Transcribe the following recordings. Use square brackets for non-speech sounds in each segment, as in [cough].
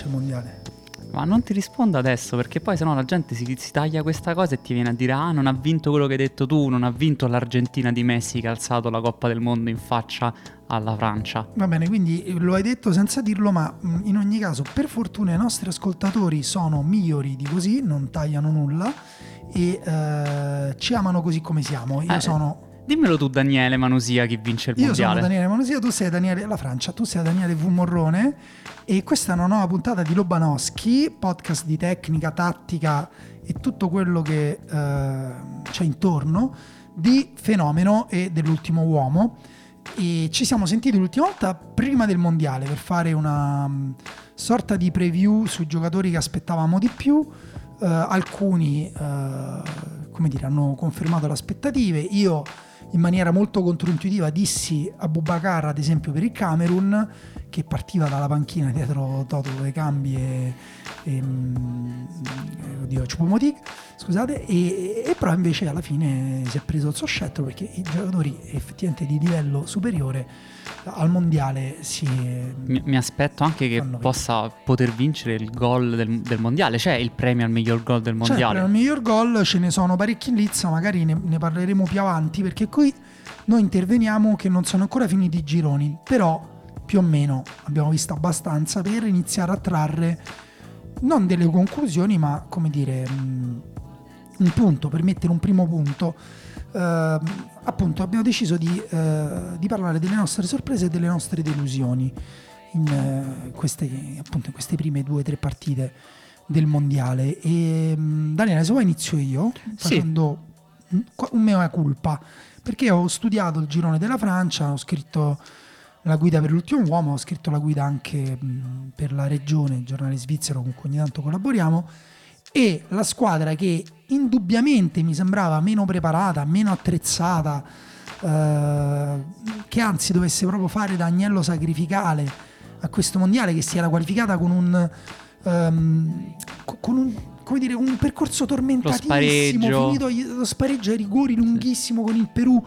vince il mondiale? Ma non ti rispondo adesso perché poi sennò la gente si, si, taglia questa cosa e ti viene a dire ah non ha vinto quello che hai detto tu, non ha vinto l'Argentina di Messi che ha alzato la Coppa del Mondo in faccia alla Francia. Va bene, quindi lo hai detto senza dirlo, ma in ogni caso per fortuna i nostri ascoltatori sono migliori di così, non tagliano nulla e eh, ci amano così come siamo. Io eh, sono... Dimmelo tu Daniele Manusia chi vince il Io mondiale. Io sono Daniele Manusia, tu sei Daniele la Francia, tu sei Daniele V Morrone e questa è una nuova puntata di Lobanowski, podcast di tecnica, tattica e tutto quello che eh, c'è intorno di Fenomeno e dell'ultimo uomo. E ci siamo sentiti l'ultima volta prima del mondiale per fare una um, sorta di preview sui giocatori che aspettavamo di più. Uh, alcuni, uh, come dire, hanno confermato le aspettative. Io in maniera molto controintuitiva dissi a Bubacar ad esempio per il Camerun che partiva dalla panchina dietro Toto due cambi e, e mm, oddio Chupomotic scusate e, e, però invece alla fine si è preso il suo scettro perché i giocatori effettivamente di livello superiore al mondiale si mi, mi aspetto anche che possa poter vincere il gol del, del, mondiale c'è il premio al miglior gol del mondiale c'è il premio al miglior gol ce ne sono parecchi in lizza magari ne, ne parleremo più avanti perché qui noi interveniamo che non sono ancora finiti i gironi però più o meno abbiamo visto abbastanza per iniziare a trarre non delle conclusioni ma come dire un punto per mettere un primo punto eh, appunto abbiamo deciso di, eh, di, parlare delle nostre sorprese e delle nostre delusioni in, eh, queste, appunto, in queste prime due o tre partite del mondiale. E, mm, Daniele, se vuoi inizio io facendo sì. un mea culpa perché ho studiato il girone della Francia, ho scritto la guida per l'ultimo uomo, ho scritto la guida anche mh, per la regione, il giornale svizzero con cui ogni tanto collaboriamo. E la squadra che indubbiamente mi sembrava meno preparata, meno attrezzata, eh, che anzi dovesse proprio fare da agnello sacrificale a questo mondiale che si era qualificata con un, um, con un, dire, un percorso tormentatissimo, finito lo spareggio ai rigori lunghissimo con il Perù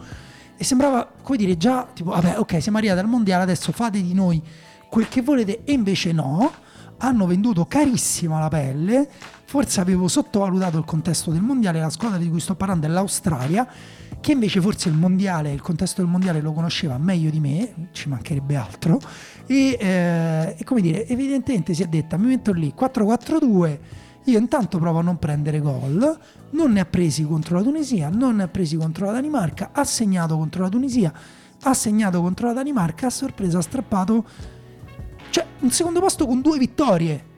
e sembrava, come dire, già tipo, vabbè, ok, siamo arrivati al mondiale, adesso fate di noi quel che volete. E invece no, hanno venduto carissima la pelle. Forse avevo sottovalutato il contesto del mondiale, la squadra di cui sto parlando è l'Australia, che invece forse il mondiale, il contesto del mondiale lo conosceva meglio di me, ci mancherebbe altro, e, eh, e come dire, evidentemente si è detta, mi metto lì 4-4-2, io intanto provo a non prendere gol, non ne ha presi contro la Tunisia, non ne ha presi contro la Danimarca, ha segnato contro la Tunisia, ha segnato contro la Danimarca, a sorpresa ha strappato cioè un secondo posto con due vittorie.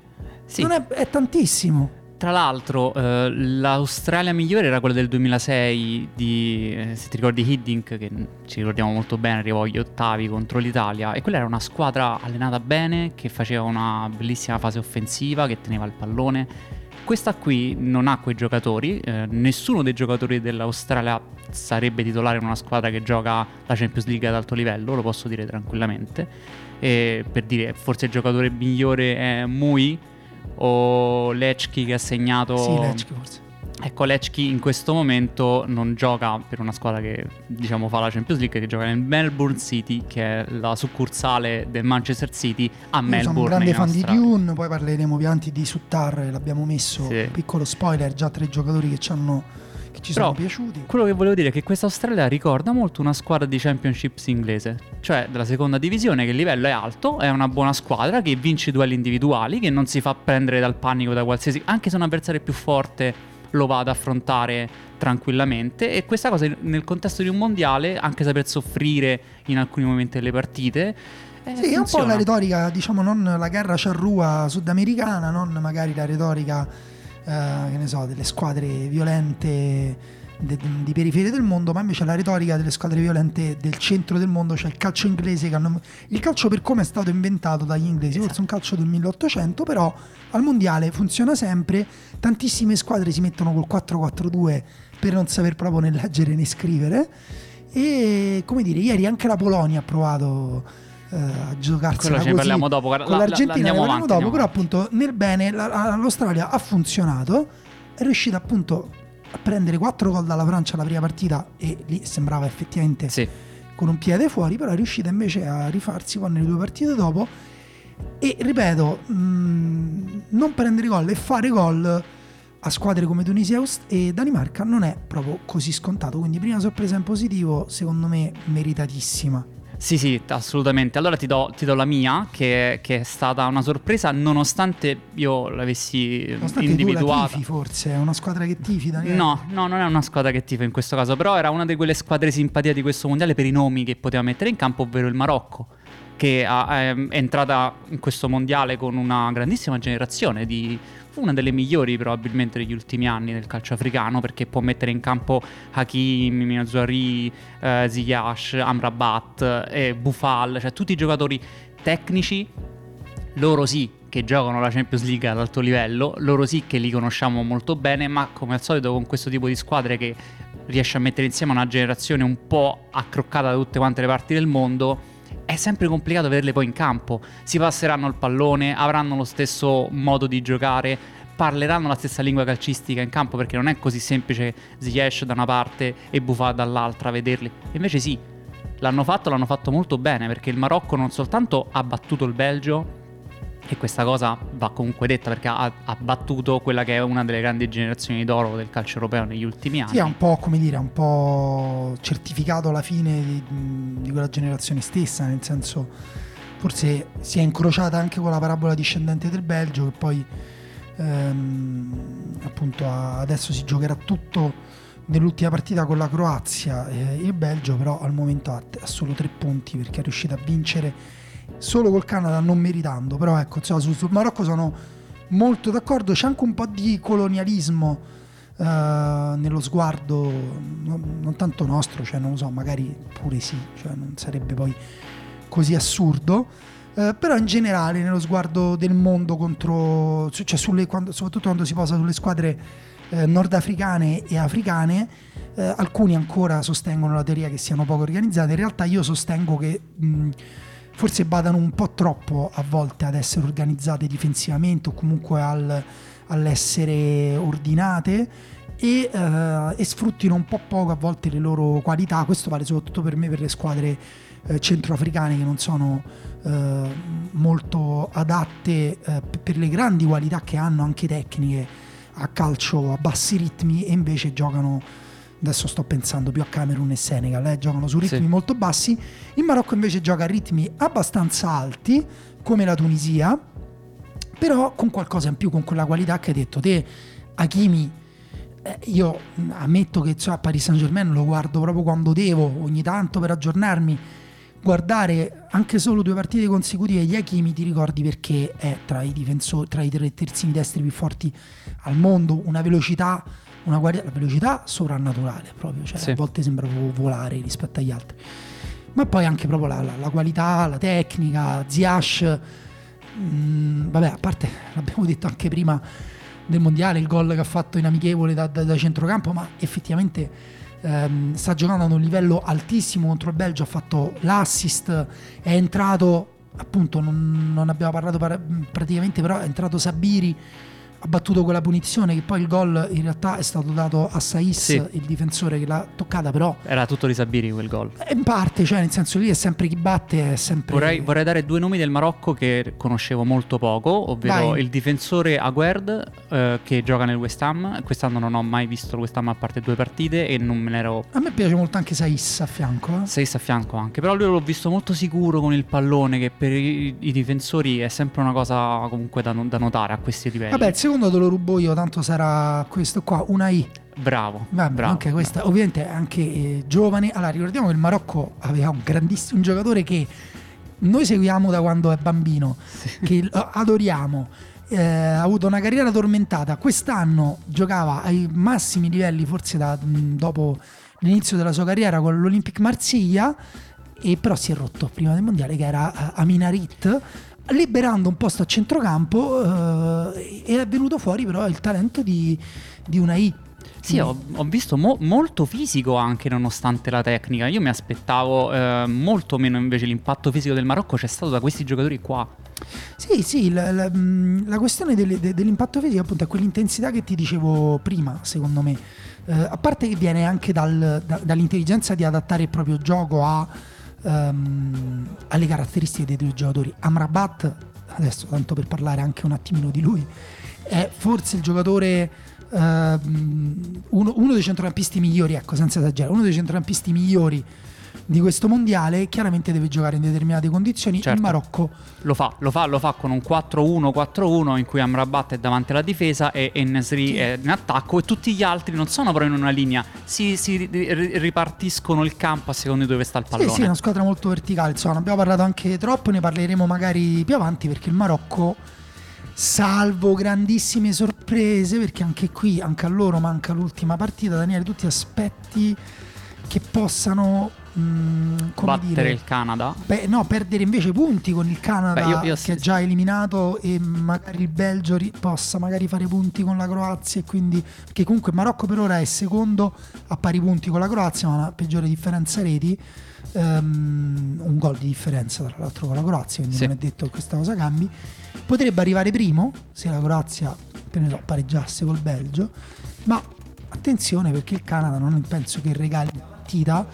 Sì. Non è, è tantissimo. Tra l'altro, eh, l'Australia migliore era quella del 2006 di, eh, se ti ricordi, Hiddink, che ci ricordiamo molto bene, arrivò agli ottavi contro l'Italia. E quella era una squadra allenata bene, che faceva una bellissima fase offensiva, che teneva il pallone. Questa qui non ha quei giocatori, eh, nessuno dei giocatori dell'Australia sarebbe titolare in una squadra che gioca la Champions League ad alto livello, lo posso dire tranquillamente. E per dire, forse il giocatore migliore è Mui o Lechki che ha segnato... Sì, Lechki forse. Ecco, Lechki in questo momento non gioca per una squadra che diciamo fa la Champions League, che gioca nel Melbourne City, che è la succursale del Manchester City a Io Melbourne. Sono un grande fan Australia. di Dune, poi parleremo più avanti di Suttar, l'abbiamo messo, sì. piccolo spoiler, già tre giocatori che ci hanno che ci Però, sono piaciuti. Quello che volevo dire è che questa Australia ricorda molto una squadra di Championships inglese, cioè della seconda divisione che il livello è alto, è una buona squadra che vince i duelli individuali, che non si fa prendere dal panico da qualsiasi, anche se un avversario più forte lo va ad affrontare tranquillamente e questa cosa nel contesto di un mondiale, anche saper soffrire in alcuni momenti delle partite, eh, sì, è un po' la retorica, diciamo, non la guerra charrua sudamericana, non magari la retorica che ne so, delle squadre violente de, di periferia del mondo, ma invece la retorica delle squadre violente del centro del mondo, cioè il calcio inglese, hanno, il calcio per come è stato inventato dagli inglesi, esatto. forse un calcio del 1800, però al mondiale funziona sempre, tantissime squadre si mettono col 4-4-2 per non saper proprio né leggere né scrivere e come dire, ieri anche la Polonia ha provato eh, a giocarsi Quello ce ne parliamo dopo. Con l'Argentina la, la, parliamo dopo, però appunto nel bene la, l'Australia ha funzionato, è riuscita appunto a prendere 4 gol dalla Francia la prima partita e lì sembrava effettivamente sì. con un piede fuori, però è riuscita invece a rifarsi poi nelle due partite dopo E ripeto, mh, mm, non prendere gol e fare gol a squadre come Tunisia e Danimarca non è proprio così scontato. Quindi prima sorpresa in positivo, secondo me meritatissima. Sì, sì, assolutamente. Allora ti do, ti do la mia, che, che, è stata una sorpresa, nonostante io l'avessi nonostante individuata. Tu tifi, forse, è una squadra che tifi, Daniele? No, no, non è una squadra che tifa in questo caso, però era una di quelle squadre simpatia di questo mondiale per i nomi che poteva mettere in campo, ovvero il Marocco che è entrata in questo mondiale con una grandissima generazione di una delle migliori probabilmente degli ultimi anni del calcio africano perché può mettere in campo Hakim, Minazzari, eh, Ziyech, Amrabat e Bufal, cioè tutti i giocatori tecnici, loro sì che giocano la Champions League ad alto livello, loro sì che li conosciamo molto bene, ma come al solito con questo tipo di squadre che riesce a mettere insieme una generazione un po' accroccata da tutte quante le parti del mondo, è sempre complicato vederle poi in campo. Si passeranno il pallone, avranno lo stesso modo di giocare, parleranno la stessa lingua calcistica in campo perché non è così semplice Ziyech da una parte e Buffà dall'altra vederli. Invece sì, l'hanno fatto, l'hanno fatto molto bene perché il Marocco non soltanto ha battuto il Belgio, e questa cosa va comunque detta perché ha, ha, battuto quella che è una delle grandi generazioni d'oro del calcio europeo negli ultimi anni. Sì, ha un po' come dire, un po' certificato la fine di, di, quella generazione stessa, nel senso forse si è incrociata anche con la parabola discendente del Belgio che poi ehm, appunto adesso si giocherà tutto nell'ultima partita con la Croazia. Eh, il Belgio però al momento ha, ha solo tre punti perché è riuscito a vincere solo col Canada non meritando, però ecco, cioè, sul, sul, Marocco sono molto d'accordo, c'è anche un po' di colonialismo uh, nello sguardo, non, non, tanto nostro, cioè non lo so, magari pure sì, cioè non sarebbe poi così assurdo. Uh, però in generale nello sguardo del mondo contro, cioè sulle, quando, soprattutto quando si posa sulle squadre eh, nordafricane e africane, eh, alcuni ancora sostengono la teoria che siano poco organizzate, in realtà io sostengo che mh, forse badano un po' troppo a volte ad essere organizzate difensivamente o comunque al, all'essere ordinate e, uh, e, sfruttino un po' poco a volte le loro qualità. Questo vale soprattutto per me per le squadre uh, centroafricane che non sono uh, molto adatte per le grandi qualità che hanno anche tecniche a calcio a bassi ritmi e invece giocano adesso sto pensando più a Camerun e Senegal, eh, giocano su ritmi sì. molto bassi, il Marocco invece gioca a ritmi abbastanza alti, come la Tunisia, però con qualcosa in più, con quella qualità che hai detto te, Hakimi. Eh, io ammetto che cioè, a Paris Saint Germain lo guardo proprio quando devo, ogni tanto per aggiornarmi. Guardare anche solo due partite consecutive gli Hakimi ti ricordi perché è tra i difensori, tra i tre terzini destri più forti al mondo, una velocità una guardia, velocità sovrannaturale proprio, cioè sì. a volte sembra volare rispetto agli altri. Ma poi anche proprio la, la, la qualità, la tecnica, Ziash, mh, vabbè, a parte l'abbiamo detto anche prima del mondiale, il gol che ha fatto in amichevole da, da, da centrocampo, ma effettivamente ehm, sta giocando ad un livello altissimo contro il Belgio, ha fatto l'assist, è entrato, appunto non, non abbiamo parlato praticamente, però è entrato Sabiri ha battuto quella punizione che poi il gol in realtà è stato dato a Saiz, sì. il difensore che l'ha toccata però... Era tutto di Sabiri quel gol. In parte, cioè nel senso lì è sempre chi batte, è sempre... Vorrei, vorrei dare due nomi del Marocco che conoscevo molto poco, ovvero Vai. il difensore Aguerd eh, che gioca nel West Ham, quest'anno non ho mai visto il West Ham a parte due partite e non me ne ero... A me piace molto anche Saiz a fianco. Eh? Saiz a fianco anche, però lui l'ho visto molto sicuro con il pallone che per i, i difensori è sempre una cosa comunque da, da notare a questi livelli. Vabbè, secondo secondo te lo rubo io, tanto sarà questo qua, una I. Bravo. Vabbè, bravo. Anche questa, bravo. ovviamente anche eh, giovane. Allora, ricordiamo che il Marocco aveva un grandissimo un giocatore che noi seguiamo da quando è bambino, sì. che adoriamo. Eh, ha avuto una carriera tormentata. Quest'anno giocava ai massimi livelli, forse da, mh, dopo l'inizio della sua carriera con l'Olympic Marsiglia. E però si è rotto prima del mondiale, che era uh, Aminarit liberando un posto a centrocampo eh, è venuto fuori però il talento di, di una I. Sì, ho, ho visto mo- molto fisico anche nonostante la tecnica. Io mi aspettavo eh, molto meno invece l'impatto fisico del Marocco c'è stato da questi giocatori qua. Sì, sì, la, la, la questione del, de, dell'impatto fisico appunto è quell'intensità che ti dicevo prima, secondo me. Eh, a parte che viene anche dal, da, dall'intelligenza di adattare il proprio gioco a um, alle caratteristiche dei due giocatori. Amrabat adesso tanto per parlare anche un attimino di lui, è forse il giocatore uh, uno, uno, dei centrocampisti migliori, ecco, senza esagerare, uno dei centrocampisti migliori di questo mondiale chiaramente deve giocare in determinate condizioni. Certo. Il Marocco lo fa, lo fa, lo fa con un 4-1-4-1 in cui Amrabat è davanti alla difesa e Nesri sì. è in attacco e tutti gli altri non sono proprio in una linea, si, si ripartiscono il campo a seconda di dove sta il pallone. Sì, sì, è una squadra molto verticale, insomma, ne abbiamo parlato anche troppo, ne parleremo magari più avanti perché il Marocco salvo grandissime sorprese perché anche qui, anche a loro manca l'ultima partita, Daniele, tutti aspetti che possano mm, battere dire, il Canada. Beh, no, perdere invece punti con il Canada Beh, io, io che è già eliminato e magari il Belgio ri- possa magari fare punti con la Croazia e quindi perché comunque Marocco per ora è secondo a pari punti con la Croazia, ma la peggiore differenza reti. Um, un gol di differenza tra l'altro con la Croazia, quindi sì. non è detto che questa cosa cambi. Potrebbe arrivare primo se la Croazia so, pareggiasse col Belgio, ma attenzione perché il Canada non penso che regali partita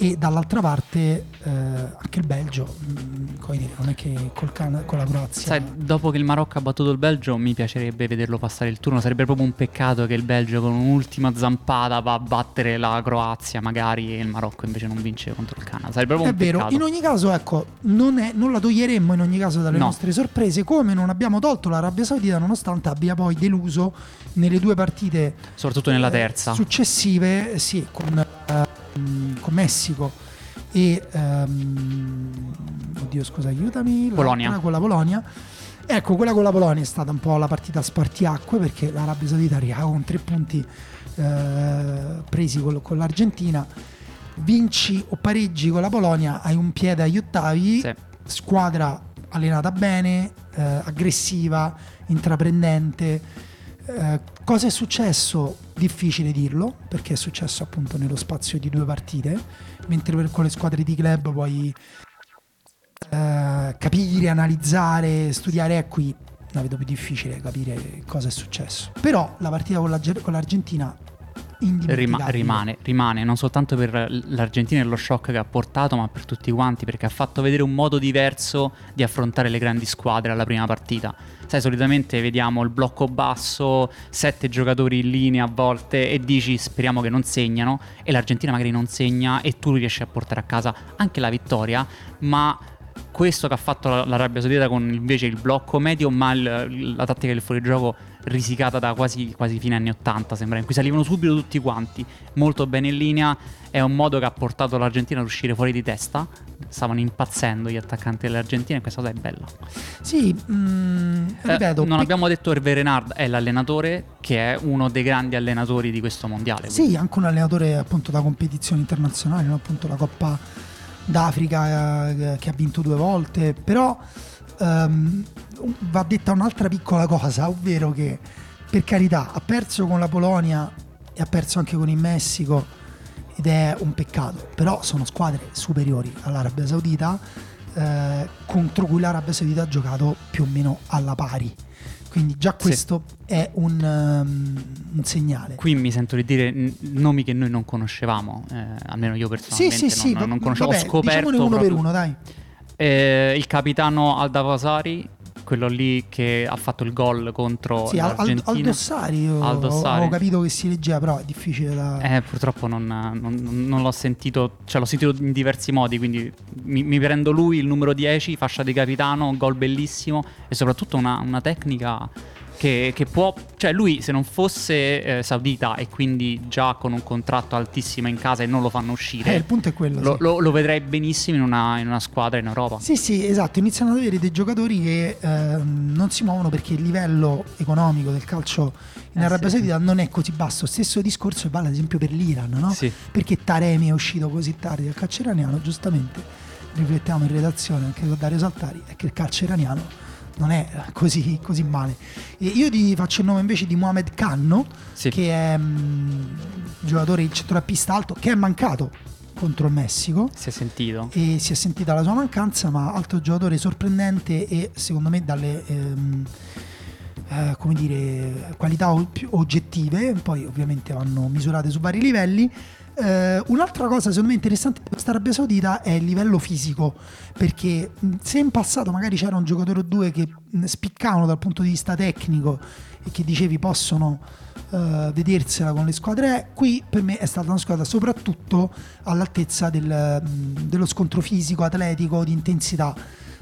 e dall'altra parte eh, anche il Belgio, mh, mm, dire, non è che col Can- con la Croazia. Sai, dopo che il Marocco ha battuto il Belgio, mi piacerebbe vederlo passare il turno. Sarebbe proprio un peccato che il Belgio con un'ultima zampata va a battere la Croazia, magari, e il Marocco invece non vince contro il Canada. Sarebbe proprio è un vero, peccato. in ogni caso, ecco, non, è, non, la toglieremmo in ogni caso dalle no. nostre sorprese, come non abbiamo tolto l'Arabia Saudita, nonostante abbia poi deluso nelle due partite, soprattutto nella terza, eh, successive, sì, con. Con Messico e um, oddio scusa aiutami Polonia. Con la Polonia. Ecco quella con la Polonia è stata un po' la partita spartiacque perché l'Arabia Saudita arriva con tre punti eh, presi con, con, l'Argentina. Vinci o pareggi con la Polonia hai un piede agli ottavi sì. squadra allenata bene eh, aggressiva intraprendente eh, cosa è successo? Difficile dirlo, perché è successo appunto nello spazio di due partite, mentre per, con le squadre di club puoi eh, capire, analizzare, studiare, è qui la vedo più difficile capire cosa è successo. Però la partita con, la, con l'Argentina Rima- rimane, rimane, non soltanto per l'Argentina e lo shock che ha portato, ma per tutti quanti, perché ha fatto vedere un modo diverso di affrontare le grandi squadre alla prima partita. Sai, solitamente vediamo il blocco basso, sette giocatori in linea a volte e dici speriamo che non segnano e l'Argentina magari non segna e tu riesci a portare a casa anche la vittoria, ma questo che ha fatto l'Arabia Saudita con invece il blocco medio, ma il, la tattica del fuorigioco risicata da quasi, quasi fine anni 80, sembra, in cui salivano subito tutti quanti, molto bene in linea. È un modo che ha portato l'Argentina ad uscire fuori di testa. Stavano impazzendo gli attaccanti dell'Argentina e questa cosa è bella. Sì, mm, ripeto. Eh, non abbiamo detto Hervé Renard è l'allenatore che è uno dei grandi allenatori di questo mondiale. Sì, quindi. anche un allenatore appunto da competizioni internazionali, no? appunto la Coppa d'Africa eh, che ha vinto due volte, però um, va detta un'altra piccola cosa, ovvero che per carità ha perso con la Polonia e ha perso anche con il Messico ed è un peccato, però sono squadre superiori all'Arabia Saudita eh, contro cui l'Arabia Saudita ha giocato più o meno alla pari. Quindi già questo sì. è un, um, un, segnale. Qui mi sento di dire n- nomi che noi non conoscevamo, eh, almeno io personalmente sì, sì, non, sì, non conoscevo. Vabbè, Ho scoperto uno proprio, per uno, dai. Eh, il capitano Aldavasari quello lì che ha fatto il gol contro sì, l'Argentina. Al, Aldossari, io Aldossari. ho capito che si leggeva, però è difficile da... Eh, purtroppo non, non, non, l'ho sentito, cioè l'ho sentito in diversi modi, quindi mi, mi, prendo lui, il numero 10, fascia di capitano, gol bellissimo e soprattutto una, una tecnica che, che, può, cioè lui se non fosse eh, saudita e quindi già con un contratto altissimo in casa e non lo fanno uscire, eh, il punto è quello. Lo, sì. lo, lo vedrei benissimo in una, in una, squadra in Europa. Sì, sì, esatto. Iniziano ad avere dei giocatori che eh, non si muovono perché il livello economico del calcio in eh, Arabia sì. Saudita non è così basso. Stesso discorso vale ad esempio per l'Iran, no? Sì. Perché Taremi è uscito così tardi dal calcio iraniano, giustamente riflettiamo in redazione anche con Dario Saltari, è che il calcio iraniano non è così, così male. E io ti faccio il nome invece di Mohamed Kanno, sì. che è un mm, giocatore di centrocampista alto, che è mancato contro il Messico. Si è sentito. E si è sentita la sua mancanza, ma altro giocatore sorprendente e secondo me dalle... Ehm, eh, come dire, qualità più oggettive, poi ovviamente vanno misurate su vari livelli. Eh, un'altra cosa secondo me interessante di questa Arabia Saudita è il livello fisico, perché se in passato magari c'era un giocatore o due che spiccavano dal punto di vista tecnico e che dicevi possono eh, vedersela con le squadre, qui per me è stata una squadra soprattutto all'altezza del, dello scontro fisico, atletico, di intensità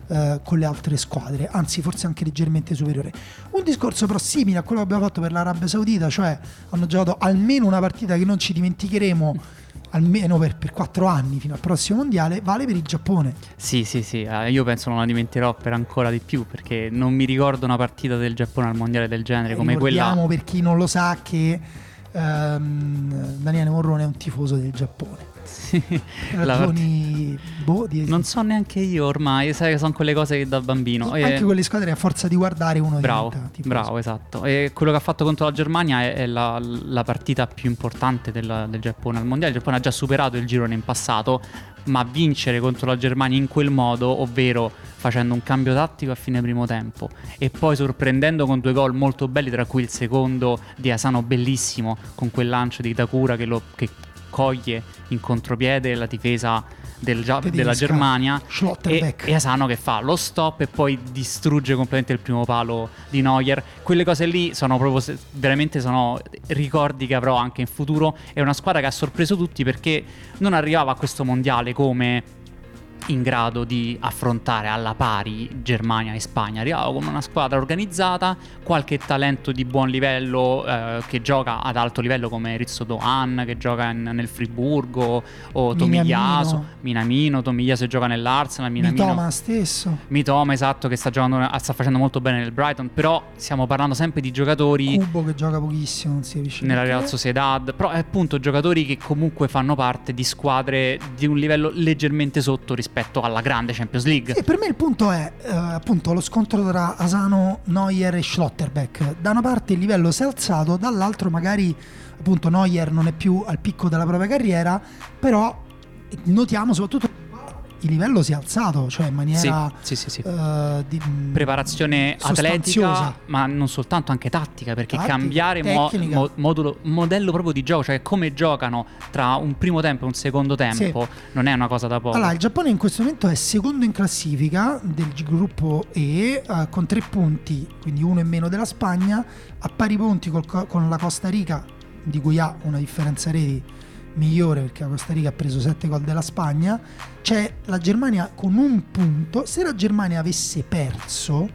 eh, con le altre squadre, anzi forse anche leggermente superiore. Un discorso però simile a quello che abbiamo fatto per l'Arabia Saudita, cioè hanno giocato almeno una partita che non ci dimenticheremo almeno per, per 4 anni fino al prossimo mondiale, vale per il Giappone. Sì, sì, sì, eh, io penso non la dimenticherò per ancora di più perché non mi ricordo una partita del Giappone al mondiale del genere come quella. Ricordiamo per chi non lo sa che ehm, Daniele Morrone è un tifoso del Giappone. Sì, ragioni boh, di- Non so neanche io ormai, sai che sono quelle cose che da bambino. anche Eh, quelle squadre a forza di guardare uno Bravo, diventa tifoso. bravo, esatto. E quello che ha fatto contro la Germania è, è la, la partita più importante del, del Giappone al mondiale. Il Giappone ha già superato il girone in passato, ma vincere contro la Germania in quel modo, ovvero facendo un cambio tattico a fine primo tempo e poi sorprendendo con due gol molto belli, tra cui il secondo di Asano bellissimo con quel lancio di Takura che, lo, che coglie in contropiede la difesa del della Germania e, e Asano che fa lo stop e poi distrugge completamente il primo palo di Neuer. Quelle cose lì sono proprio veramente sono ricordi che avrò anche in futuro. È una squadra che ha sorpreso tutti perché non arrivava a questo mondiale come in grado di affrontare alla pari Germania e Spagna. Arrivava come una squadra organizzata, qualche talento di buon livello eh, che gioca ad alto livello come Rizzo Dohan che gioca in- nel Friburgo o Tomiyasu, Minamino. Minamino, Tomiyasu che gioca nell'Arsenal, Minamino. Mitoma stesso. Mitoma, esatto, che sta giocando sta facendo molto bene nel Brighton, però stiamo parlando sempre di giocatori Cubo che gioca pochissimo, non si capisce nella. Real Sociedad, però è appunto giocatori che comunque fanno parte di squadre di un livello leggermente sotto rispetto alla grande Champions League. Sì, per me il punto è eh, appunto lo scontro tra Asano, Neuer e Schlotterbeck. Da una parte il livello si è alzato, dall'altro magari appunto Neuer non è più al picco della propria carriera, però notiamo soprattutto il livello si è alzato, cioè in maniera sì, sì, sì. eh, di- Preparazione sostanziosa. atletica, ma non soltanto anche tattica, perché Tattica, cambiare mo- modulo- modello proprio di gioco, cioè come giocano tra un primo tempo e un secondo tempo, non è una cosa da poco. Allora, il Giappone in questo momento è secondo in classifica del gruppo E eh, con tre punti, quindi uno in meno della Spagna, a pari punti col co- con la Costa Rica, di cui ha una differenza reti migliore perché la Costa Rica ha preso 7 gol della Spagna. C'è la Germania con un punto. Se la Germania avesse perso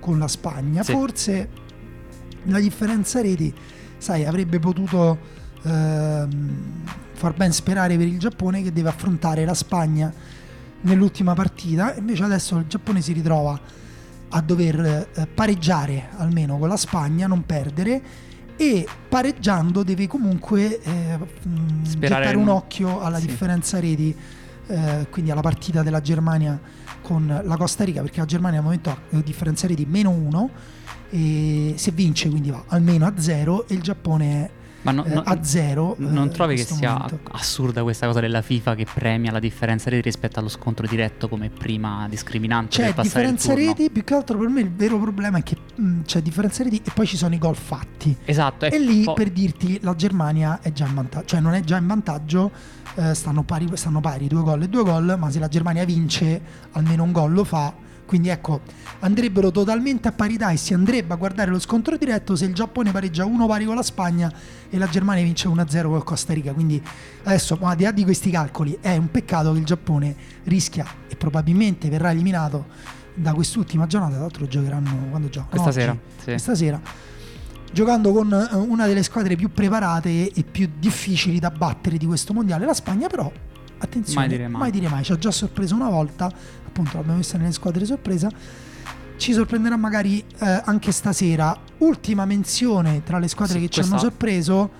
con la Spagna, Sì. forse la differenza reti, sai, avrebbe potuto ehm, far ben sperare per il Giappone che deve affrontare la Spagna nell'ultima partita. Invece adesso il Giappone si ritrova a dover eh, pareggiare almeno con la Spagna, non perdere. E pareggiando deve comunque eh, Sperare gettare un occhio alla sì. differenza reti, eh, quindi alla partita della Germania con la Costa Rica, perché la Germania al momento ha eh, differenza reti meno 1 e se vince quindi va almeno a 0 e il Giappone è Ma no- eh, no- a 0. Non trovi che sia assurda questa cosa della FIFA che premia la differenza reti rispetto allo scontro diretto come prima discriminante C'è per passare differenza reti, più che altro per me il vero problema è che mh, c'è differenza reti e poi ci sono i gol fatti. Esatto, E lì po- per dirti la Germania è già in vantaggio, cioè non è già in vantaggio, eh, stanno, pari, stanno pari due gol e due gol, ma se la Germania vince almeno un gol lo fa. Quindi ecco, andrebbero totalmente a parità e si andrebbe a guardare lo scontro diretto se il Giappone pareggia uno pari con la Spagna e la Germania vince 1-0 con Costa Rica. Quindi adesso, ma al di là di questi calcoli, è un peccato che il Giappone rischia e probabilmente verrà eliminato da quest'ultima giornata. Tra l'altro giocheranno quando giocano? Questa Oggi, sera, sì. Questa sera giocando con eh, una delle squadre più preparate e più difficili da battere di questo mondiale. La Spagna, però, attenzione, Mai dire mai. dire mai. Ci ha già sorpreso una volta, appunto, l'abbiamo vista nelle squadre sorpresa. Ci sorprenderà magari eh, anche stasera. Ultima menzione tra le squadre Sì, che ci hanno questa- sorpreso.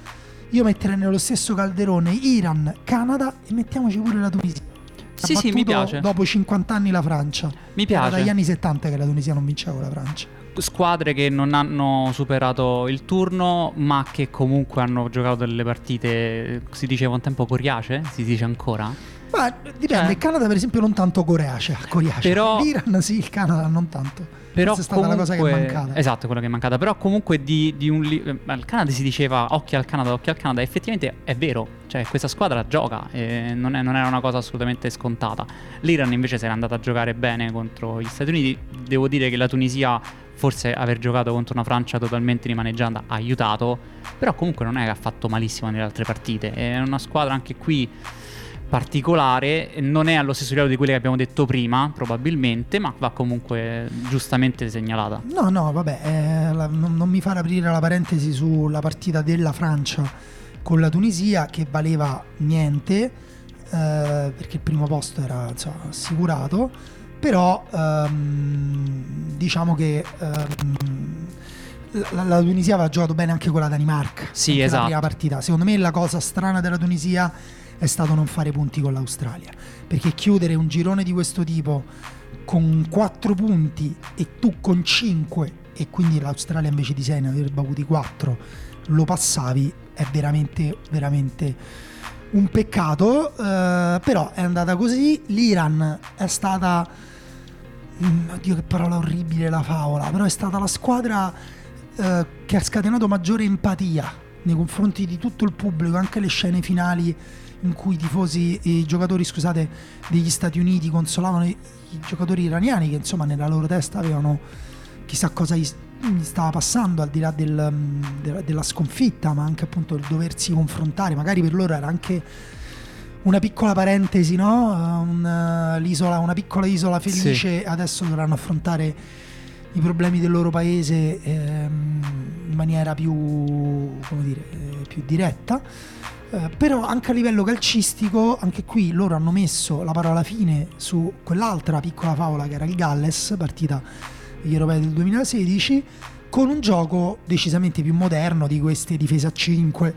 Io metterei nello stesso calderone Iran, Canada e mettiamoci pure la Tunisia. Ha Sì, sì, mi piace. Dopo 50 anni la Francia. Mi Era piace. dagli anni 70 che la Tunisia non vinceva con la Francia. Squadre che non hanno superato il turno, ma che comunque hanno giocato delle partite, si diceva un tempo coriace, si dice ancora? Ma dipende, Cioè- il Canada per esempio non tanto Coreace, Coriace. Però- L'Iran sì, il Canada non tanto. Però Questa è stata la cosa che è comunque- mancata. Esatto, quello che è mancata. Però comunque di, di un eh, al Canada si diceva occhio al Canada, occhio al Canada. Effettivamente è vero, cioè questa squadra gioca e non, è- non era una cosa assolutamente scontata. L'Iran invece si era andata a giocare bene contro gli Stati Uniti. Devo dire che la Tunisia, forse aver giocato contro una Francia totalmente rimaneggiata, ha aiutato. Però comunque non è che ha fatto malissimo nelle altre partite. È una squadra anche qui particolare, non è allo stesso livello di quelle che abbiamo detto prima, probabilmente, ma va comunque giustamente segnalata. No, no, vabbè, eh, la- non, non mi fare aprire la parentesi sulla partita della Francia con la Tunisia che valeva niente, eh, perché il primo posto era insomma, assicurato, però ehm, diciamo che ehm, la, la Tunisia aveva giocato bene anche con la Danimarca. Sì, esatto. La prima partita. Secondo me la cosa strana della Tunisia è stato non fare punti con l'Australia, perché chiudere un girone di questo tipo con 4 punti e tu con 5 e quindi l'Australia invece di 6 ne avrebbe avuti 4 lo passavi è veramente veramente un peccato. Eh, però è andata così. l'Iran è stata mm, oddio che parola orribile la favola però è stata la squadra eh, che ha scatenato maggiore empatia nei confronti di tutto il pubblico anche le scene finali in cui i tifosi, i giocatori scusate, degli Stati Uniti consolavano i, i giocatori iraniani che insomma nella loro testa avevano chissà cosa gli, gli stava passando al di là del, mm, della, della sconfitta ma anche appunto il doversi confrontare magari per loro era anche una piccola parentesi no? Eh, Un, l'isola, una piccola isola felice adesso dovranno affrontare i problemi del loro paese ehm, in maniera più, come dire, eh, più diretta. Eh, però anche a livello calcistico, anche qui loro hanno messo la parola fine su quell'altra piccola favola che era il Galles, partita degli europei del 2016, con un gioco decisamente più moderno di queste difese a 5,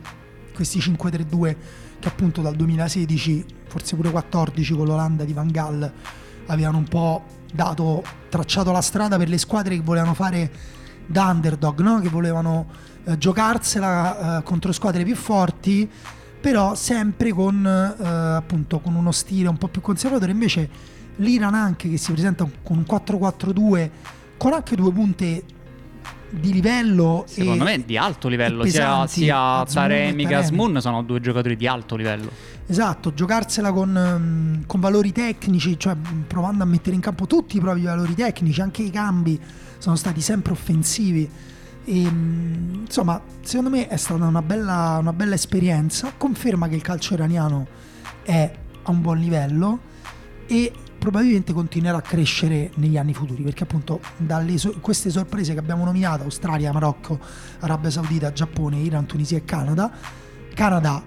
questi 5-3-2 che appunto dal 2016, forse pure 14 con l'Olanda di Van Gaal, avevano un po' dato, tracciato la strada per le squadre che volevano fare da underdog, no? che volevano eh, giocarsela eh, contro squadre più forti, però sempre con, eh, appunto, con uno stile un po' più conservatore. Invece l'Iran anche che si presenta con un 4-4-2, con anche due punte di livello Secondo me di alto livello, sia, pesanti, sia Azmoun Taremi che. Asmun sono due giocatori di alto livello. Esatto, giocarsela con, ehm, con valori tecnici, cioè mh, provando a mettere in campo tutti i propri valori tecnici, anche i cambi sono stati sempre offensivi. E, mh, insomma, secondo me è stata una bella, una bella esperienza, conferma che il calcio iraniano è a un buon livello e probabilmente continuerà a crescere negli anni futuri perché appunto dalle so- queste sorprese che abbiamo nominato Australia, Marocco, Arabia Saudita, Giappone, Iran, Tunisia e Canada Canada,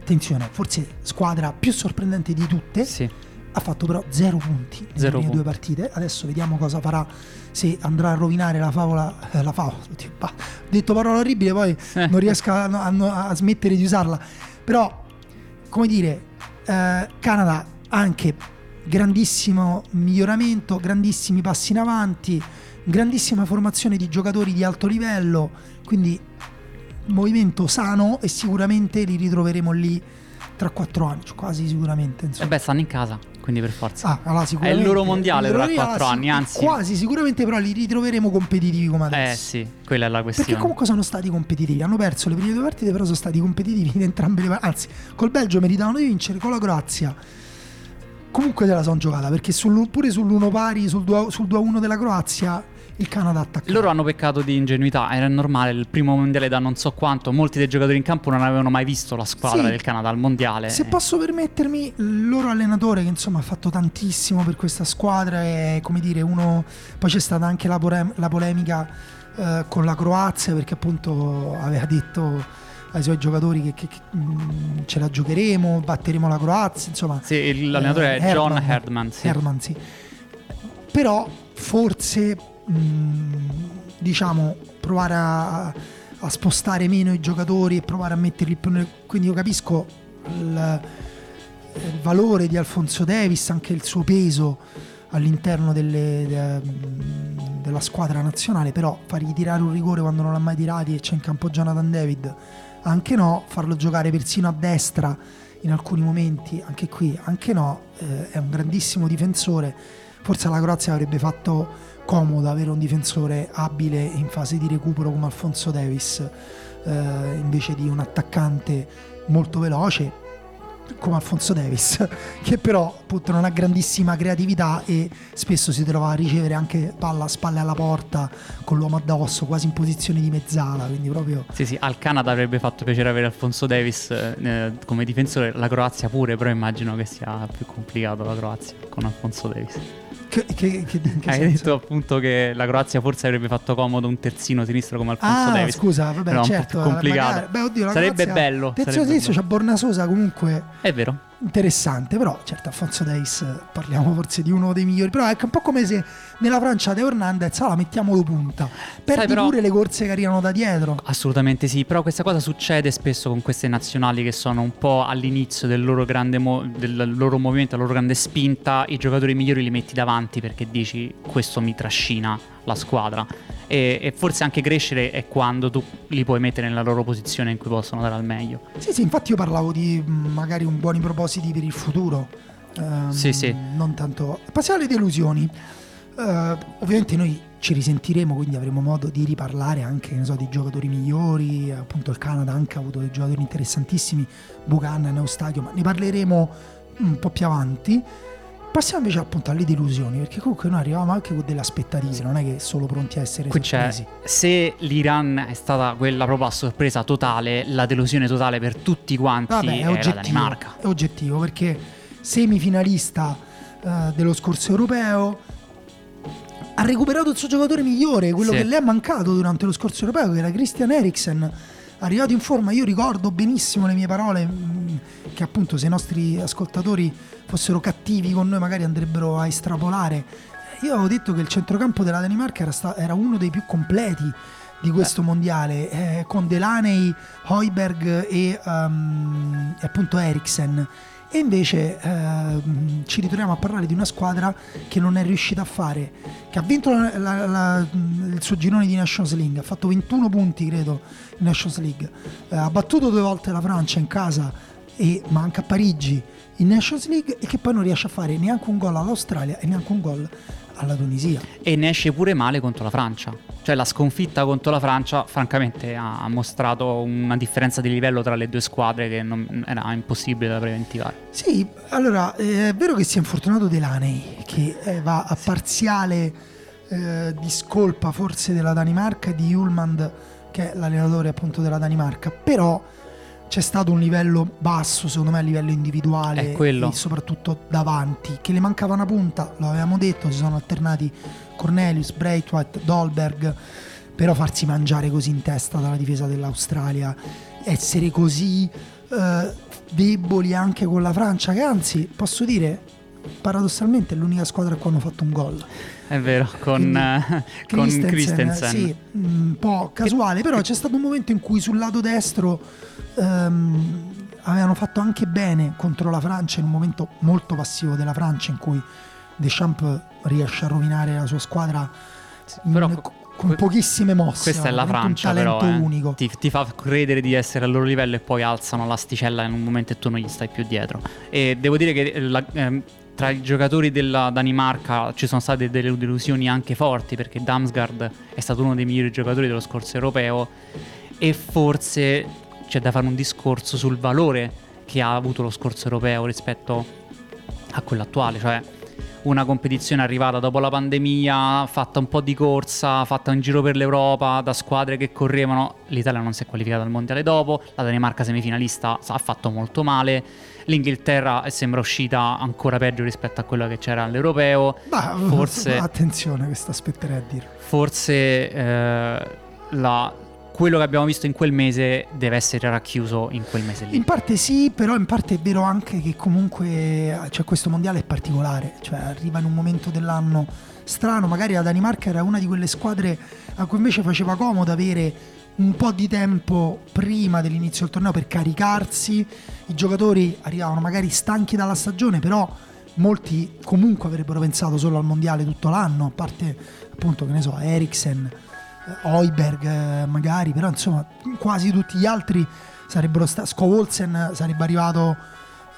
attenzione, forse squadra più sorprendente di tutte Sì. Ha fatto però zero punti nelle prime due partite. Adesso vediamo cosa farà se andrà a rovinare la favola. eh, la favola, ho detto parola orribile, poi Eh. non riesco a, a- a smettere di usarla. Però, come dire, eh, Canada anche grandissimo miglioramento, grandissimi passi in avanti, grandissima formazione di giocatori di alto livello, quindi movimento sano e sicuramente li ritroveremo lì tra quattro anni, cioè quasi sicuramente. E Insomma. beh, stanno in casa, quindi per forza. Ah, allora. È il loro mondiale tra Allora, quattro anni, anzi- Quasi sicuramente però li ritroveremo competitivi come adesso. eh sì, quella è la questione. Perché comunque sono stati competitivi, hanno perso le prime due partite, però sono stati competitivi in entrambe le partite. Anzi, col Belgio meritavano di vincere, con la Croazia comunque se la sono giocata, perché sul- pure sull'1 pari, sul 2 sul 2-1 della Croazia, il Canada attaccato. Loro hanno peccato di ingenuità, era normale, il primo mondiale da non so quanto, molti dei giocatori in campo non avevano mai visto la squadra Sì. del Canada al mondiale. Se posso permettermi, il loro allenatore che insomma ha fatto tantissimo per questa squadra è come dire uno... Poi c'è stata anche la, pore- la polemica eh, con la Croazia perché appunto aveva detto ai suoi giocatori che, che- che, mm, ce la giocheremo, batteremo la Croazia, insomma... Sì, l'allenatore eh, è John Herdman. Herdman, sì. Herdman, sì. Però forse mh, diciamo provare a, a spostare meno i giocatori e provare a metterli più nel... quindi io capisco il, il valore di Alfonso Davis, anche il suo peso all'interno delle- de- della squadra nazionale, però fargli tirare un rigore quando non l'ha mai tirati e c'è in campo Jonathan David, anche no, farlo giocare persino a destra in alcuni momenti, anche qui, anche no, eh, è un grandissimo difensore. Forse alla Croazia avrebbe fatto comodo avere un difensore abile in fase di recupero come Alfonso Davis eh, invece di un attaccante molto veloce come Alfonso Davis, [laughs] che però appunto non ha grandissima creatività e spesso si trova a ricevere anche palla a spalle alla porta con l'uomo addosso, quasi in posizione di mezzala, quindi proprio... Sì, sì, al Canada avrebbe fatto piacere avere Alfonso Davis eh, come difensore, la Croazia pure, però immagino che sia più complicato la Croazia con Alfonso Davis. Che, che, che, che Hai senso? detto appunto che la Croazia forse avrebbe fatto comodo un terzino sinistro come Alfonso ah, Davis. scusa, vabbè, Però certo. un po' più complicato. Magari, beh, oddio, sarebbe Croazia, bello. Terzino sinistro c'ha Bornasosa comunque. È vero interessante, però certo Alfonso Davis parliamo forse di uno dei migliori, però è un po' come se nella Francia Teo Hernandez ah, la mettiamo punta, perdi Sai, però, pure le corse che arrivano da dietro. Assolutamente sì, però questa cosa succede spesso con queste nazionali che sono un po' all'inizio del loro grande mo- del loro movimento, della loro grande spinta, i giocatori migliori li metti davanti perché dici questo mi trascina la squadra e, e, forse anche crescere è quando tu li puoi mettere nella loro posizione in cui possono dare al meglio. Sì, sì, infatti io parlavo di mm, magari un buoni propositi per il futuro. Um, sì, sì. Non tanto. Passiamo alle delusioni. Uh, ovviamente noi ci risentiremo, quindi avremo modo di riparlare anche so, di giocatori migliori. Appunto, il Canada anche ha avuto dei giocatori interessantissimi, Buchanan, Neustadio, ma ne parleremo un po' più avanti. Passiamo invece appunto alle delusioni, perché comunque noi arriviamo anche con delle aspettative, non è che solo pronti a essere Qui sorpresi. se l'Iran è stata quella proprio a sorpresa totale, la delusione totale per tutti quanti Vabbè, è, oggettivo, la Danimarca. È oggettivo, perché semifinalista uh, dello scorso europeo ha recuperato il suo giocatore migliore, quello sì. che le è mancato durante lo scorso europeo, che era Christian Eriksen arrivato in forma, io ricordo benissimo le mie parole, mm, che appunto se i nostri ascoltatori fossero cattivi con noi magari andrebbero a estrapolare. Io avevo detto che il centrocampo della Danimarca era, sta- era uno dei più completi di questo Beh. mondiale, eh, con Delaney, Heuberg e, um, e appunto Eriksen e invece eh, ci ritroviamo a parlare di una squadra che non è riuscita a fare, che ha vinto la, la, la, il suo girone di Nations League, ha fatto 21 punti credo in Nations League, eh, ha battuto due volte la Francia in casa e manca a Parigi in Nations League e che poi non riesce a fare neanche un gol all'Australia e neanche un gol alla Tunisia. E ne esce pure male contro la Francia. Cioè la sconfitta contro la Francia francamente ha mostrato una differenza di livello tra le due squadre che non, era impossibile da preventivare. Sì, allora è vero che si è infortunato Delaney che eh, va a parziale eh, discolpa forse della Danimarca e di Ullmand che è l'allenatore appunto della Danimarca, però c'è stato un livello basso, secondo me, a livello individuale e soprattutto davanti, che le mancava una punta, lo avevamo detto, si sono alternati Cornelius, Braithwaite, Dolberg, però farsi mangiare così in testa dalla difesa dell'Australia, essere così eh, deboli anche con la Francia, che anzi, posso dire, paradossalmente è l'unica squadra a cui hanno fatto un gol. È vero, con, uh, con Christensen, Christensen. Sì, un po' casuale, però c'è stato un momento in cui sul lato destro um, avevano fatto anche bene contro la Francia, in un momento molto passivo della Francia in cui Deschamps riesce a rovinare la sua squadra in, però, con pochissime mosse. Questa è la Francia, un però, eh. unico. Ti, ti, fa credere di essere al loro livello e poi alzano l'asticella in un momento e tu non gli stai più dietro. E devo dire che la, eh, tra i giocatori della Danimarca ci sono state delle delusioni anche forti perché Damsgaard è stato uno dei migliori giocatori dello scorso europeo e forse c'è da fare un discorso sul valore che ha avuto lo scorso europeo rispetto a quello attuale, cioè una competizione arrivata dopo la pandemia, fatta un po' di corsa, fatta un giro per l'Europa, da squadre che correvano. L'Italia non si è qualificata al mondiale dopo, la Danimarca semifinalista ha fatto molto male, l'Inghilterra sembra uscita ancora peggio rispetto a quello che c'era all'Europeo. Ma forse... [laughs] Attenzione, questo aspetterei a dire. Forse eh, la quello che abbiamo visto in quel mese deve essere racchiuso in quel mese lì. In parte sì, però in parte è vero anche che comunque cioè, questo mondiale è particolare, cioè arriva in un momento dell'anno strano, magari la Danimarca era una di quelle squadre a cui invece faceva comodo avere un po' di tempo prima dell'inizio del torneo per caricarsi, i giocatori arrivavano magari stanchi dalla stagione, però molti comunque avrebbero pensato solo al mondiale tutto l'anno, a parte appunto che ne so, Eriksen Oiberg eh, magari, però insomma quasi tutti gli altri sarebbero stati, Scovolsen sarebbe arrivato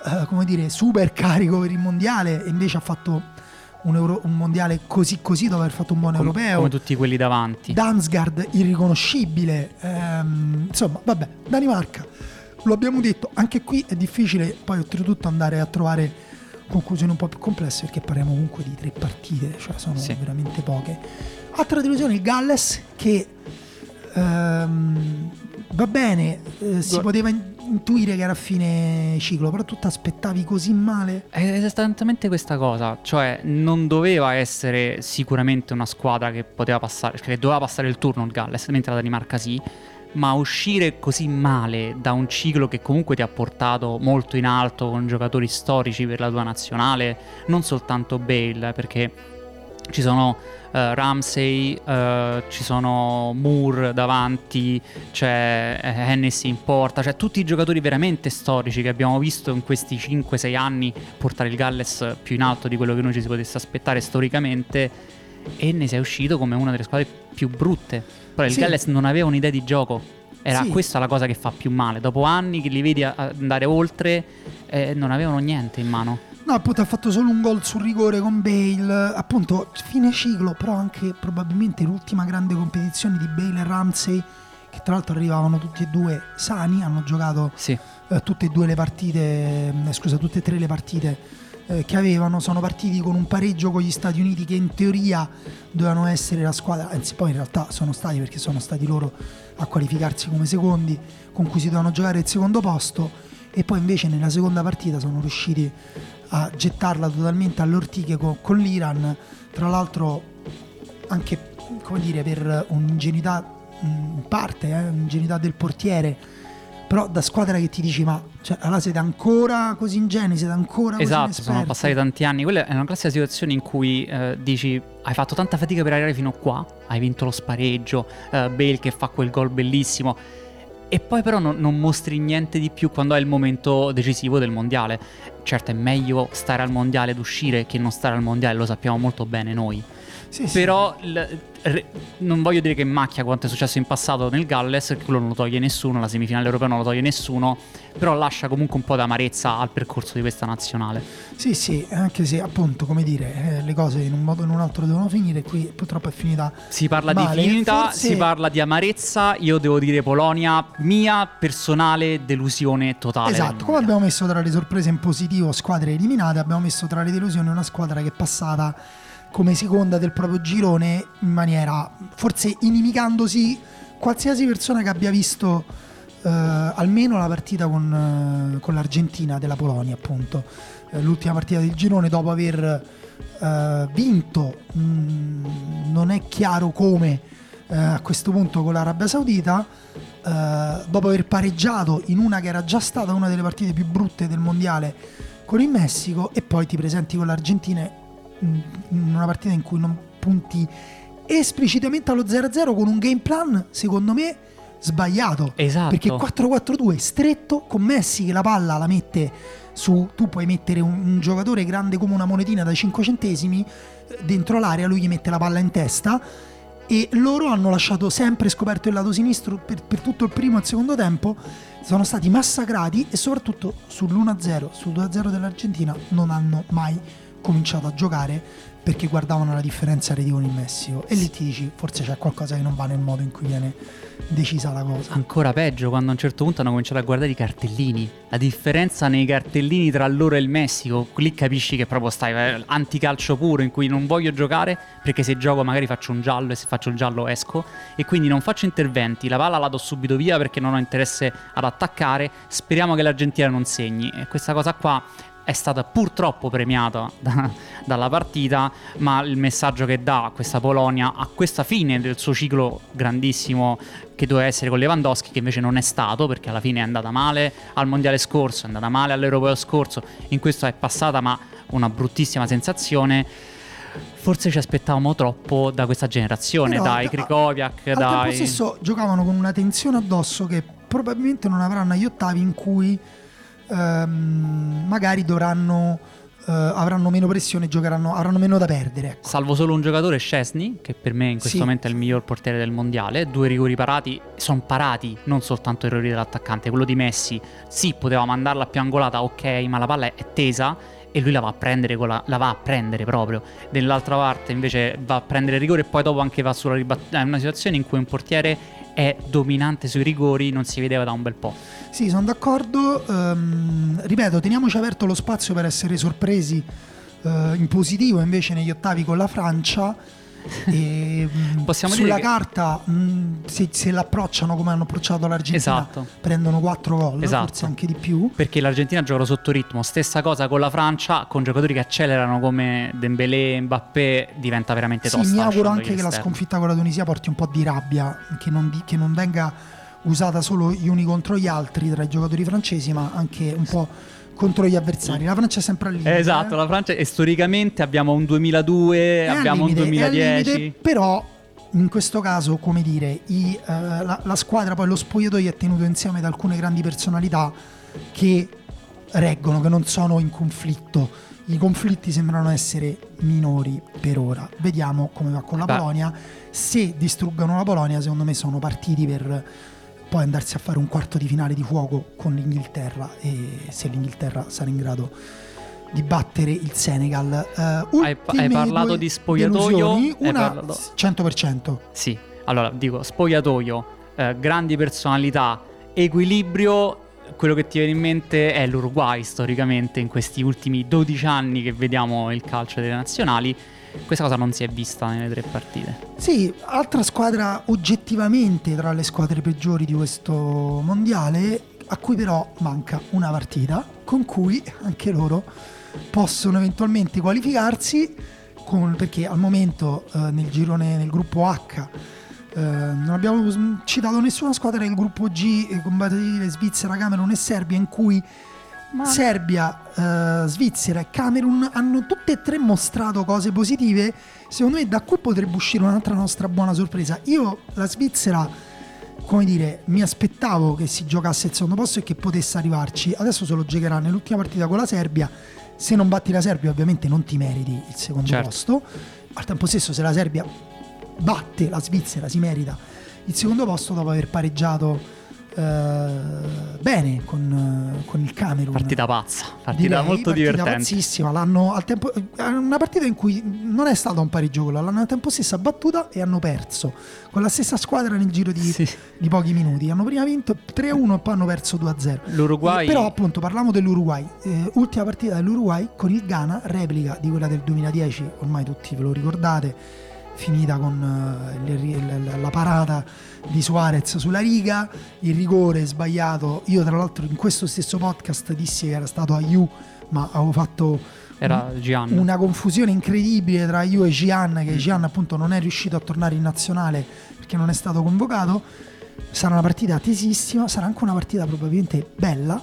eh, come dire, super carico per il mondiale e invece ha fatto un, euro- un mondiale così così dopo aver fatto un buon come, europeo. come tutti quelli davanti. Damsgaard irriconoscibile. Ehm, insomma, vabbè, Danimarca. Lo abbiamo detto, anche qui è difficile poi oltretutto andare a trovare conclusioni un po' più complesse perché parliamo comunque di tre partite, cioè sono Sì. veramente poche. Altra delusione il Galles che ehm, va bene, eh, si poteva in- intuire che era a fine ciclo, però tu ti aspettavi così male. È esattamente questa cosa, cioè non doveva essere sicuramente una squadra che poteva passare, che doveva passare il turno il Galles, mentre la Danimarca sì, ma uscire così male da un ciclo che comunque ti ha portato molto in alto con giocatori storici per la tua nazionale, non soltanto Bale, perché ci sono eh, Ramsey, eh, ci sono Moore davanti, c'è eh, Hennessy in porta, cioè tutti i giocatori veramente storici che abbiamo visto in questi 5-6 anni portare il Galles più in alto di quello che noi ci si potesse aspettare storicamente e ne sei uscito come una delle squadre più brutte. Però il Sì. Galles non aveva un'idea di gioco. Era Sì. questa la cosa che fa più male. Dopo anni che li vedi andare oltre, eh, non avevano niente in mano. No, appunto ha fatto solo un gol sul rigore con Bale, appunto fine ciclo, però anche probabilmente l'ultima grande competizione di Bale e Ramsey, che tra l'altro arrivavano tutti e due sani, hanno giocato Sì. eh, tutte e due le partite, eh, scusa, tutte e tre le partite eh, che avevano, sono partiti con un pareggio con gli Stati Uniti che in teoria dovevano essere la squadra, anzi poi in realtà sono stati perché sono stati loro a qualificarsi come secondi, con cui si dovevano giocare il secondo posto. E poi invece nella seconda partita sono riusciti a gettarla totalmente alle ortiche co- con, l'Iran, tra l'altro anche come dire per un'ingenuità in parte, eh, un'ingenuità del portiere, però da squadra che ti dici ma cioè, allora siete ancora così ingenui, siete ancora così Esatto, sono inesperti?" passati tanti anni. Quella è una classica situazione in cui eh, dici hai fatto tanta fatica per arrivare fino qua, hai vinto lo spareggio, eh, Bale che fa quel gol bellissimo. E poi però non, non mostri niente di più quando è il momento decisivo del mondiale. Certo è meglio stare al mondiale ed uscire che non stare al mondiale, lo sappiamo molto bene noi. Sì, sì. Però il- re- non voglio dire che macchia quanto è successo in passato nel Galles, quello non lo toglie nessuno, la semifinale europea non lo toglie nessuno, però lascia comunque un po' d'amarezza al percorso di questa nazionale. Sì, sì, anche se appunto, come dire, eh, le cose in un modo o in un altro devono finire, qui purtroppo è finita Si parla male. di finita, Forse- si parla di amarezza, io devo dire Polonia, mia personale delusione totale. Esatto, come abbiamo messo tra le sorprese in positivo squadre eliminate, abbiamo messo tra le delusioni una squadra che è passata come seconda del proprio girone in maniera forse inimicandosi qualsiasi persona che abbia visto eh, almeno la partita con, eh, con l'Argentina della Polonia, appunto, Eh, l'ultima partita del girone dopo aver eh, vinto, mh, non è chiaro come eh, a questo punto con l'Arabia Saudita, eh, dopo aver pareggiato in una che era già stata una delle partite più brutte del mondiale con il Messico e poi ti presenti con l'Argentina in in una partita in cui non punti esplicitamente allo 0-0 con un game plan secondo me sbagliato Esatto. perché 4-4-2 stretto con Messi che la palla la mette su tu puoi mettere un, un giocatore grande come una monetina da 5 centesimi dentro l'area lui gli mette la palla in testa e loro hanno lasciato sempre scoperto il lato sinistro per, per tutto il primo e il secondo tempo sono stati massacrati e soprattutto sull'1-0 sul 2-0 dell'Argentina non hanno mai cominciato a giocare perché guardavano la differenza reti con il Messico e lì ti dici forse c'è qualcosa che non va nel modo in cui viene decisa la cosa. Ancora peggio quando a un certo punto hanno cominciato a guardare i cartellini. La differenza nei cartellini tra loro e il Messico, lì capisci che proprio stai eh, anticalcio puro in cui non voglio giocare perché se gioco magari faccio un giallo e se faccio il giallo esco. E quindi non faccio interventi, la palla la do subito via perché non ho interesse ad attaccare, speriamo che l'Argentina non segni. E questa cosa qua è stata purtroppo premiata [laughs] da- dalla partita, ma il messaggio che dà questa Polonia a questa fine del suo ciclo grandissimo che doveva essere con Lewandowski, che invece non è stato perché alla fine è andata male al mondiale scorso, è andata male all'europeo scorso, in questo è passata ma una bruttissima sensazione. Forse ci aspettavamo troppo da questa generazione, Però dai Krikoviak, Al tempo dai... stesso giocavano con una tensione addosso che probabilmente non avranno agli ottavi in cui ehm, magari dovranno eh, avranno meno pressione, giocheranno, avranno meno da perdere. ecco. Salvo solo un giocatore, Scesni, che per me in questo Sì. momento è il miglior portiere del mondiale. Due rigori parati, sono parati, non soltanto errori dell'attaccante. Quello di Messi, sì, poteva mandarla più angolata, ok, ma la palla è tesa e lui la va a prendere, con la, la va a prendere proprio. Dall'altra parte invece va a prendere rigore e poi dopo anche va sulla ribattuta. È una situazione in cui un portiere è dominante sui rigori, non si vedeva da un bel po'. Sì, sono d'accordo. Ehm, ripeto, teniamoci aperto lo spazio per essere sorpresi eh, in positivo invece negli ottavi con la Francia. E, [laughs] mh, Possiamo sulla dire che- carta, mh, se, se l'approcciano come hanno approcciato l'Argentina, Esatto. prendono 4 gol, Esatto. forse anche di più. Perché l'Argentina gioca sotto ritmo, stessa cosa con la Francia, con giocatori che accelerano come Dembélé, Mbappé, diventa veramente Sì, tosta. mi auguro anche che la l'esterno. sconfitta con la Tunisia porti un po' di rabbia, che non, di- che non venga usata solo gli uni contro gli altri tra i giocatori francesi, ma anche un po' contro gli avversari. La Francia è sempre al limite. Esatto, eh. la Francia e storicamente abbiamo un 2002, È abbiamo limite, un è al 2010. limite, però in questo caso, come dire, i, eh, la, la squadra, poi lo spogliatoio è tenuto insieme da alcune grandi personalità che reggono, che non sono in conflitto. I conflitti sembrano essere minori per ora. Vediamo come va con la Beh. Polonia. Se distruggono la Polonia, secondo me sono partiti per poi andarsi a fare un quarto di finale di fuoco con l'Inghilterra e se l'Inghilterra sarà in grado di battere il Senegal. Eh, Hai, hai parlato di spogliatoio? una parlato- 100%. Sì, allora dico spogliatoio, eh, grandi personalità, equilibrio. Quello che ti viene in mente è l'Uruguay storicamente in questi ultimi 12 anni che vediamo il calcio delle nazionali. Questa cosa non si è vista nelle tre partite. Sì, altra squadra oggettivamente tra le squadre peggiori di questo mondiale, a cui però manca una partita, con cui anche loro possono eventualmente qualificarsi, con- perché al momento eh, nel girone, nel gruppo H, eh, non abbiamo citato nessuna squadra del gruppo G, eh, combattibile Svizzera, Camerun e Serbia, in cui Serbia, eh, Svizzera e Camerun hanno tutte e tre mostrato cose positive. Secondo me da qui potrebbe uscire un'altra nostra buona sorpresa. Io la Svizzera, come dire, mi aspettavo che si giocasse il secondo posto e che potesse arrivarci. Adesso se lo giocherà nell'ultima partita con la Serbia. Se non batti la Serbia ovviamente non ti meriti il secondo Certo. posto. Al tempo stesso se la Serbia batte la Svizzera si merita il secondo posto dopo aver pareggiato eh, bene con, con il Camerun. Partita pazza, partita Direi, molto partita divertente. pazzissima. L'hanno al tempo, una partita in cui non è stato un pareggio quello, l'hanno al tempo stesso battuta e hanno perso con la stessa squadra nel giro di, Sì. di pochi minuti. Hanno prima vinto 3-1 e poi hanno perso 2-0. L'Uruguay Eh, Però appunto parliamo dell'Uruguay. Eh, ultima partita dell'Uruguay con il Ghana, replica di quella del 2010, ormai tutti ve lo ricordate, finita con eh, il- la parata di Suarez sulla riga, il rigore sbagliato. Io tra l'altro in questo stesso podcast dissi che era stato a Ju, ma avevo fatto era Gian. una confusione incredibile tra Ju e Gian, che Gian appunto non è riuscito a tornare in nazionale perché non è stato convocato. Sarà una partita tesissima, sarà anche una partita probabilmente bella,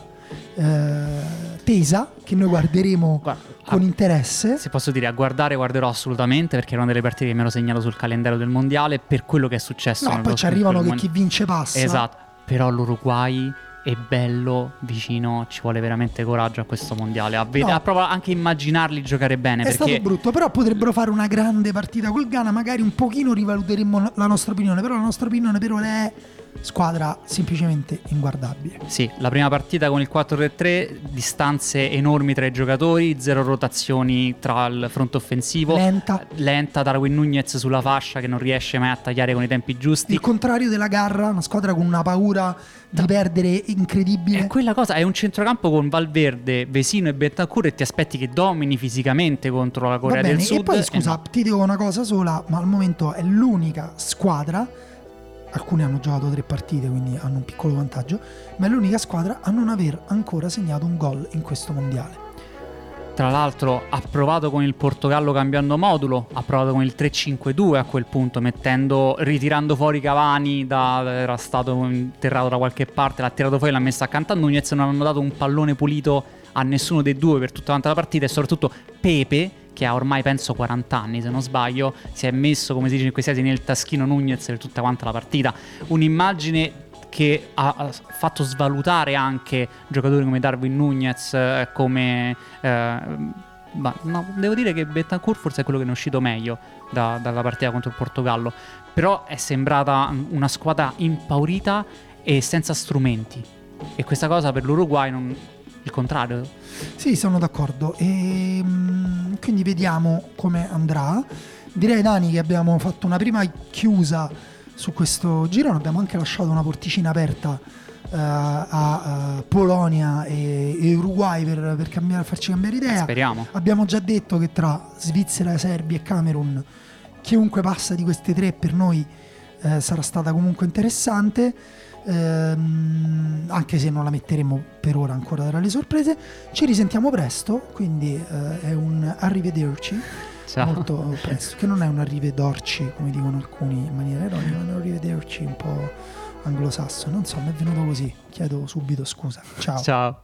eh, tesa, che noi guarderemo Guarda, con a- interesse. Se posso dire, a guardare guarderò assolutamente perché è una delle partite che mi ero segnato sul calendario del mondiale per quello che è successo. No, poi ci arrivano che chi vince passa. Esatto, però l'Uruguay è bello, vicino, ci vuole veramente coraggio a questo mondiale. A, ved- No. a proprio anche immaginarli giocare bene È stato brutto, però potrebbero fare una grande partita col Ghana, magari un pochino rivaluteremmo la nostra opinione, però la nostra opinione per ora è squadra semplicemente inguardabile. Sì, la prima partita con il 4-3-3, distanze enormi tra i giocatori, zero rotazioni tra il fronte offensivo. Lenta. Lenta Darwin Nunez sulla fascia che non riesce mai a tagliare con i tempi giusti. Il contrario della Garra, una squadra con una paura di perdere incredibile. È quella cosa, è un centrocampo con Valverde, Vesino e Bentancur e ti aspetti che domini fisicamente contro la Corea del Sud. e poi e scusa, no. ti dico una cosa sola, ma al momento è l'unica squadra, alcuni hanno giocato tre partite, quindi hanno un piccolo vantaggio, ma è l'unica squadra a non aver ancora segnato un gol in questo mondiale. Tra l'altro ha provato con il Portogallo cambiando modulo, ha provato con il 3-5-2 a quel punto, mettendo, ritirando fuori Cavani, da, era stato interrato da qualche parte, l'ha tirato fuori e l'ha messo accanto a Nunez, non hanno dato un pallone pulito a nessuno dei due per tutta la partita e soprattutto Pepe, che ha ormai penso 40 anni se non sbaglio, si è messo come si dice in questi casi nel taschino Nunez per tutta quanta la partita. Un'immagine che ha fatto svalutare anche giocatori come Darwin Nunez, eh, come eh, ma no, devo dire che Betancourt forse è quello che ne è uscito meglio da- dalla partita contro il Portogallo. Però è sembrata una squadra impaurita e senza strumenti. E questa cosa per l'Uruguay non... il contrario. Sì, sono d'accordo. E, mm, quindi vediamo come andrà. Direi, Dani, che abbiamo fatto una prima chiusa su questo giro. Abbiamo anche lasciato una porticina aperta eh, a, a Polonia e, e Uruguay per, per cambiare- farci cambiare idea. Speriamo. Abbiamo già detto che tra Svizzera, Serbia e Camerun, chiunque passa di queste tre per noi eh, sarà stata comunque interessante. Ehm, anche se non la metteremo per ora ancora tra le sorprese. Ci risentiamo presto, quindi eh, è un arrivederci Ciao. molto presto, che non è un arrivederci come dicono alcuni in maniera ironica, è un arrivederci un po' anglosassone. Non so, mi è venuto così. Chiedo subito scusa. Ciao. Ciao.